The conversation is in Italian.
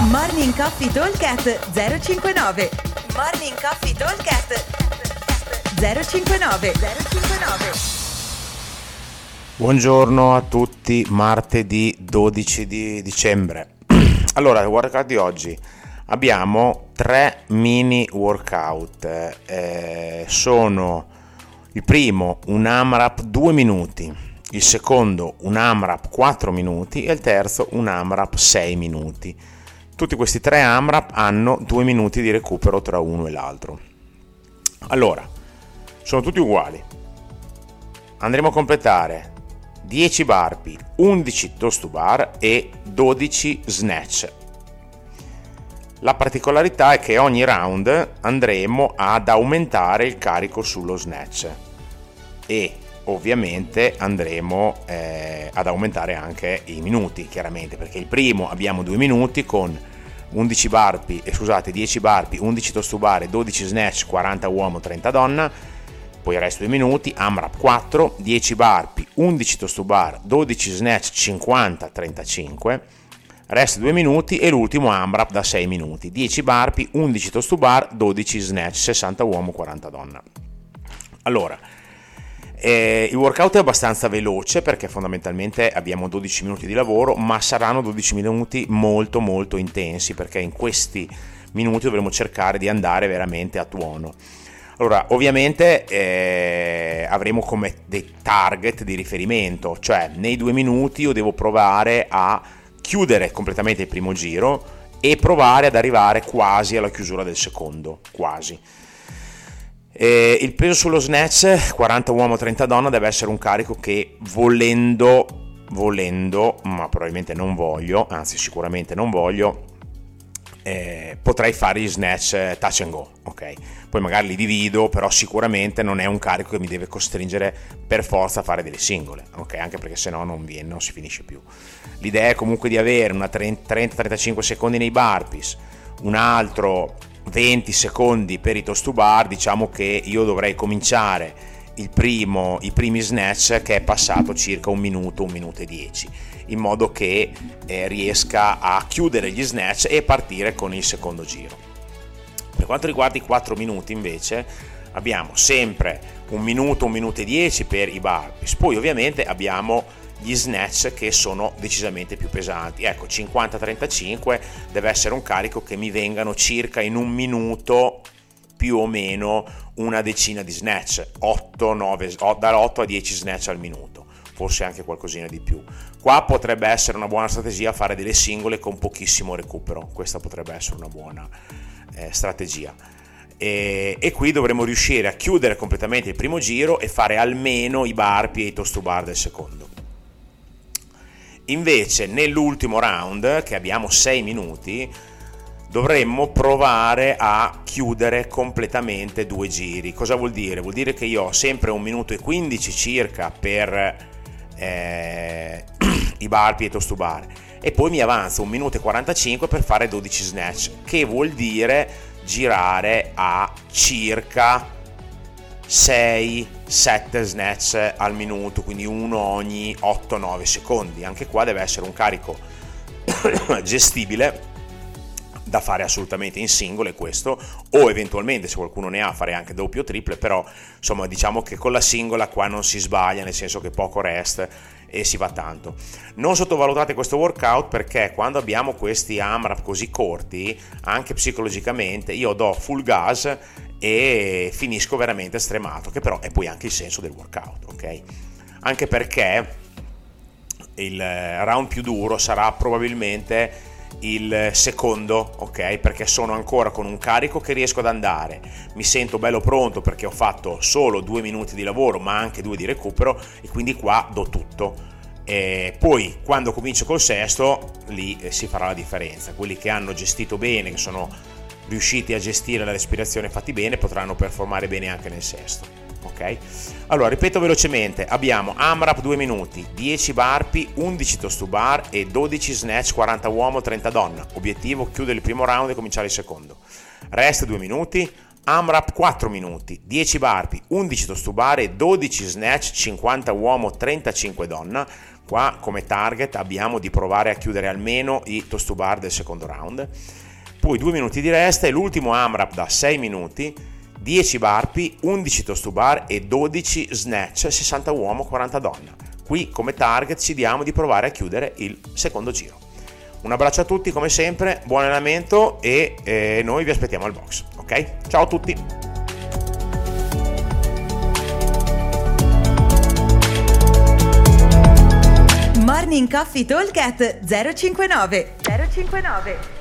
Morning Coffee Talkcast 059 Morning Coffee Talkcast 059 059 Buongiorno a tutti, martedì 12 di dicembre. Allora, il workout di oggi abbiamo tre mini workout. Eh, sono il primo un AMRAP 2 minuti, il secondo un AMRAP 4 minuti e il terzo un AMRAP 6 minuti. Tutti questi tre AMRAP hanno 2 minuti di recupero tra uno e l'altro. Allora, sono tutti uguali. Andremo a completare 10 barpi, 11 toast to bar e 12 snatch. La particolarità è che ogni round andremo ad aumentare il carico sullo snatch e ovviamente andremo eh, ad aumentare anche i minuti, chiaramente, perché il primo abbiamo 2 minuti con 11 barpi, eh, scusate, 10 barpi, 11 toast to bar e 12 snatch, 40 uomo, 30 donna, poi il resto 2 minuti, AMRAP 4, 10 barpi, 11 toast to bar, 12 snatch, 50, 35, resto 2 minuti e l'ultimo AMRAP da 6 minuti, 10 barpi, 11 toast to bar, 12 snatch, 60 uomo, 40 donna. Allora, eh, il workout è abbastanza veloce perché fondamentalmente abbiamo 12 minuti di lavoro, ma saranno 12 minuti molto molto intensi perché in questi minuti dovremo cercare di andare veramente a tuono. Allora, ovviamente eh, avremo come dei target di riferimento, cioè nei due minuti io devo provare a chiudere completamente il primo giro e provare ad arrivare quasi alla chiusura del secondo, quasi. E il peso sullo snatch 40 uomo 30 donna deve essere un carico che volendo, volendo, ma probabilmente non voglio, anzi sicuramente non voglio, eh, potrei fare gli snatch touch and go, ok? Poi magari li divido, però sicuramente non è un carico che mi deve costringere per forza a fare delle singole, ok? Anche perché se no non viene, non si finisce più. L'idea è comunque di avere una 30-35 secondi nei burpees, un altro 20 secondi per i toast to bar, diciamo che io dovrei cominciare primo, i primi snatch che è passato circa un minuto, un minuto e dieci, in modo che eh, riesca a chiudere gli snatch e partire con il secondo giro. Per quanto riguarda i 4 minuti invece abbiamo sempre un minuto, un minuto e dieci per i burpees, poi ovviamente abbiamo gli snatch che sono decisamente più pesanti. Ecco, 50-35 deve essere un carico che mi vengano circa in un minuto più o meno una decina di snatch, 8, 9, da 8 a 10 snatch al minuto, forse anche qualcosina di più. Qua potrebbe essere una buona strategia fare delle singole con pochissimo recupero, questa potrebbe essere una buona eh, strategia. E, e, qui dovremo riuscire a chiudere completamente il primo giro e fare almeno i barpi e i toast to bar del secondo. Invece nell'ultimo round, che abbiamo 6 minuti, dovremmo provare a chiudere completamente due giri. Cosa vuol dire? Vuol dire che io ho sempre un minuto e 15 circa per eh, i bar, toast to bar e poi mi avanzo un minuto e 45 per fare 12 snatch, che vuol dire girare a circa 6-7 snatch al minuto, quindi uno ogni 8-9 secondi. Anche qua deve essere un carico gestibile da fare assolutamente in singole questo o eventualmente se qualcuno ne ha fare anche doppio o triple però insomma diciamo che con la singola qua non si sbaglia nel senso che poco rest e si va tanto. Non sottovalutate questo workout perché quando abbiamo questi AMRAP così corti anche psicologicamente io do full gas e finisco veramente stremato che però è poi anche il senso del workout ok? Anche perché il round più duro sarà probabilmente il secondo, ok? Perché sono ancora con un carico che riesco ad andare, mi sento bello pronto perché ho fatto solo due minuti di lavoro, ma anche due di recupero, e quindi qua do tutto. E poi quando comincio col sesto, lì eh, si farà la differenza. Quelli che hanno gestito bene, che sono riusciti a gestire la respirazione fatti bene, potranno performare bene anche nel sesto ok? Allora, ripeto velocemente, abbiamo AMRAP 2 minuti, 10 barpi, 11 toast to bar e 12 snatch 40 uomo, 30 donna. Obiettivo chiudere il primo round e cominciare il secondo. Rest 2 minuti, AMRAP 4 minuti, 10 barpi, 11 toast to bar e 12 snatch 50 uomo, 35 donna. Qua come target abbiamo di provare a chiudere almeno i toast to bar del secondo round. Poi 2 minuti di resta e l'ultimo AMRAP da 6 minuti, 10 barpi, 11 toast to bar e 12 snatch, 60 uomo, 40 donna. Qui come target ci diamo di provare a chiudere il secondo giro. Un abbraccio a tutti come sempre, buon allenamento e eh, noi vi aspettiamo al box. Ok? Ciao a tutti! Morning Coffee Talk 059 059